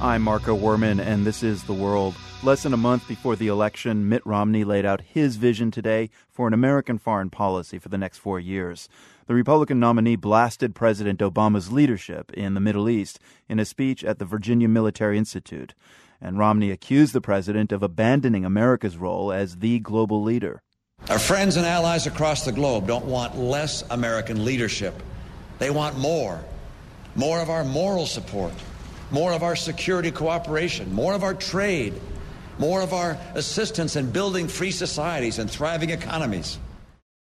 I'm Marco Werman, and this is The World. Less than a month before the election, Mitt Romney laid out his vision today for an American foreign policy for the next four years. The Republican nominee blasted President Obama's leadership in the Middle East in a speech at the Virginia Military Institute. And Romney accused the president of abandoning America's role as the global leader. Our friends and allies across the globe don't want less American leadership. They want more. More of our moral support more of our security cooperation, more of our trade, more of our assistance in building free societies and thriving economies.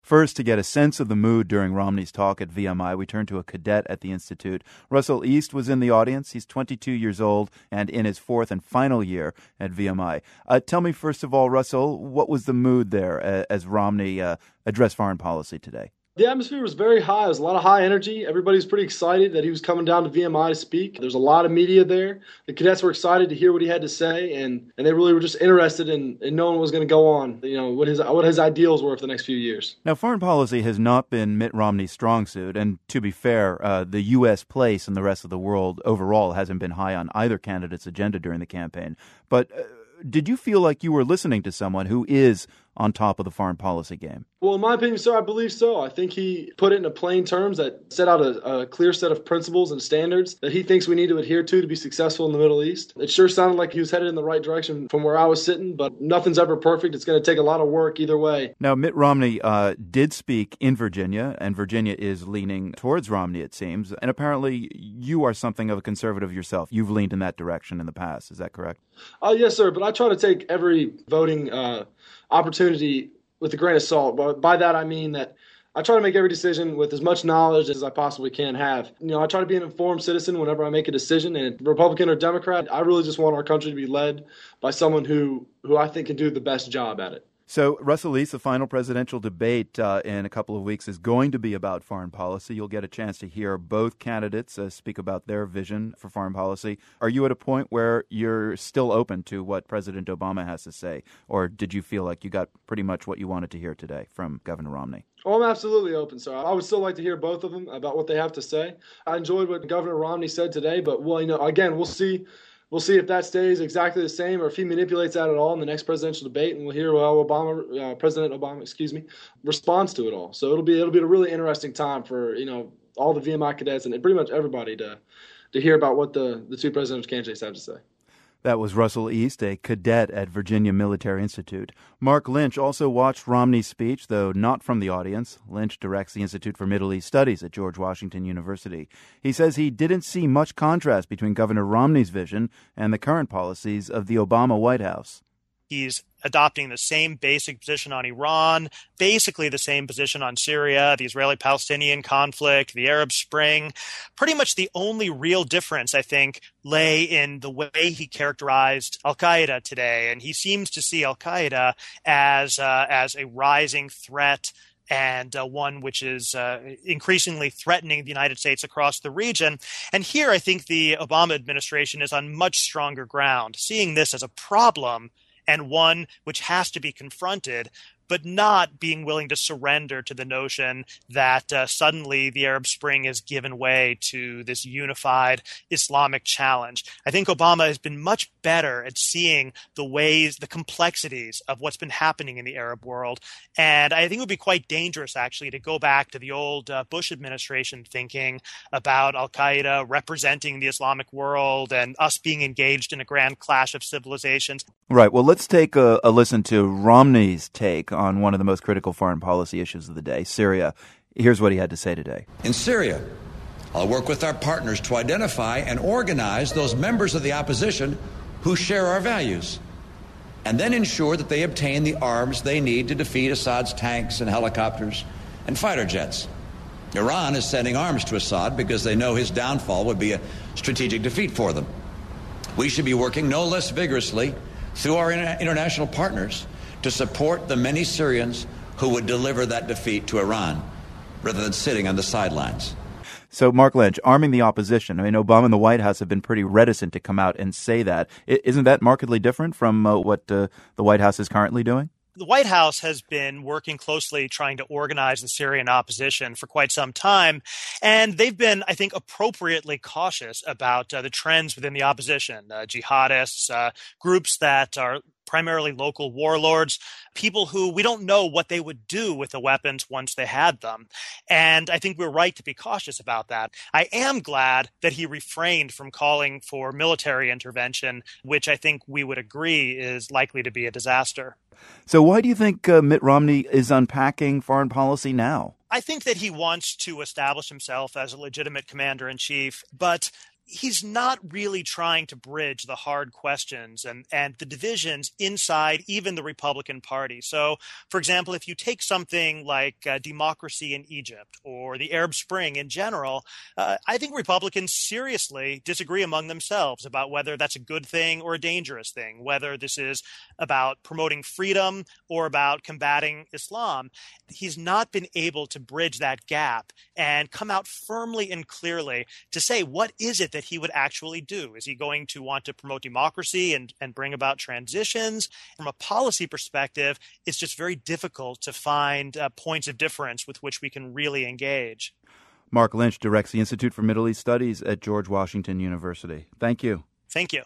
First, to get a sense of the mood during Romney's talk at VMI, we turn to a cadet at the Institute. Russell East was in the audience. He's 22 years old and in his fourth and final year at VMI. Uh, tell me, first of all, Russell, what was the mood there uh, as Romney uh, addressed foreign policy today? The atmosphere was very high. It was a lot of high energy. Everybody was pretty excited that he was coming down to VMI to speak. There's a lot of media there. The cadets were excited to hear what he had to say, and, and they really were just interested in, in knowing what was going to go on. You know what his what his ideals were for the next few years. Now, foreign policy has not been Mitt Romney's strong suit, and to be fair, uh, the U.S. place in the rest of the world overall hasn't been high on either candidate's agenda during the campaign. But uh, did you feel like you were listening to someone who is on top of the foreign policy game? Well, in my opinion, sir, I believe so. I think he put it into plain terms that set out a, a, clear set of principles and standards that he thinks we need to adhere to to be successful in the Middle East. It sure sounded like he was headed in the right direction from where I was sitting, but nothing's ever perfect. It's going to take a lot of work either way. Now, Mitt Romney uh, did speak in Virginia, and Virginia is leaning towards Romney, it seems. And apparently, you are something of a conservative yourself. You've leaned in that direction in the past. Is that correct? Uh, yes, sir. But I try to take every voting uh, opportunity with a grain of salt. But by that I mean that I try to make every decision with as much knowledge as I possibly can have. You know, I try to be an informed citizen whenever I make a decision, and Republican or Democrat, I really just want our country to be led by someone who who I think can do the best job at it. So, Russell the final presidential debate uh, in a couple of weeks is going to be about foreign policy. You'll get a chance to hear both candidates uh, speak about their vision for foreign policy. Are you at a point where you're still open to what President Obama has to say, or did you feel like you got pretty much what you wanted to hear today from Governor Romney? Oh, I'm absolutely open, sir. I would still like to hear both of them about what they have to say. I enjoyed what Governor Romney said today, but well, you know, again, we'll see we'll see if that stays exactly the same or if he manipulates that at all in the next presidential debate, and we'll hear how Obama, uh, President Obama, excuse me, responds to it all. So it'll be it'll be a really interesting time for you know all the VMI cadets and pretty much everybody to to hear about what the the two presidential candidates have to say. That was Russell East, a cadet at Virginia Military Institute. Marc Lynch also watched Romney's speech, though not from the audience. Lynch directs the Institute for Middle East Studies at George Washington University. He says he didn't see much contrast between Governor Romney's vision and the current policies of the Obama White House. He's adopting the same basic position on Iran, basically the same position on Syria, the Israeli Palestinian conflict, the Arab Spring. Pretty much the only real difference, I think, lay in the way he characterized Al Qaeda today. And he seems to see Al Qaeda as, uh, as a rising threat and uh, one which is uh, increasingly threatening the United States across the region. And here I think the Obama administration is on much stronger ground, seeing this as a problem and one which has to be confronted but not being willing to surrender to the notion that uh, suddenly the Arab Spring has given way to this unified Islamic challenge. I think Obama has been much better at seeing the ways, the complexities of what's been happening in the Arab world. And I think it would be quite dangerous, actually, to go back to the old uh, Bush administration thinking about Al Qaeda representing the Islamic world and us being engaged in a grand clash of civilizations. Right. Well, let's take a, a listen to Romney's take on one of the most critical foreign policy issues of the day, Syria. Here's what he had to say today. In Syria, I'll work with our partners to identify and organize those members of the opposition who share our values, and then ensure that they obtain the arms they need to defeat Assad's tanks and helicopters and fighter jets. Iran is sending arms to Assad because they know his downfall would be a strategic defeat for them. We should be working no less vigorously through our international partners to support the many Syrians who would deliver that defeat to Iran rather than sitting on the sidelines. So, Marc Lynch, arming the opposition. I mean, Obama and the White House have been pretty reticent to come out and say that. Isn't that markedly different from uh, what uh, the White House is currently doing? the White House has been working closely trying to organize the Syrian opposition for quite some time. And they've been, I think, appropriately cautious about uh, the trends within the opposition, uh, jihadists, uh, groups that are primarily local warlords, people who we don't know what they would do with the weapons once they had them. And I think we're right to be cautious about that. I am glad that he refrained from calling for military intervention, which I think we would agree is likely to be a disaster. So, why do you think uh, Mitt Romney is unpacking foreign policy now? I think that he wants to establish himself as a legitimate commander in chief, but he's not really trying to bridge the hard questions and, and the divisions inside even the Republican Party. So, for example, if you take something like uh, democracy in Egypt or the Arab Spring in general, uh, I think Republicans seriously disagree among themselves about whether that's a good thing or a dangerous thing, whether this is about promoting freedom or about combating Islam. He's not been able to bridge that gap and come out firmly and clearly to say what is it that he would actually do. Is he going to want to promote democracy and, and bring about transitions? From a policy perspective, it's just very difficult to find uh, points of difference with which we can really engage. Marc Lynch directs the Institute for Middle East Studies at George Washington University. Thank you. Thank you.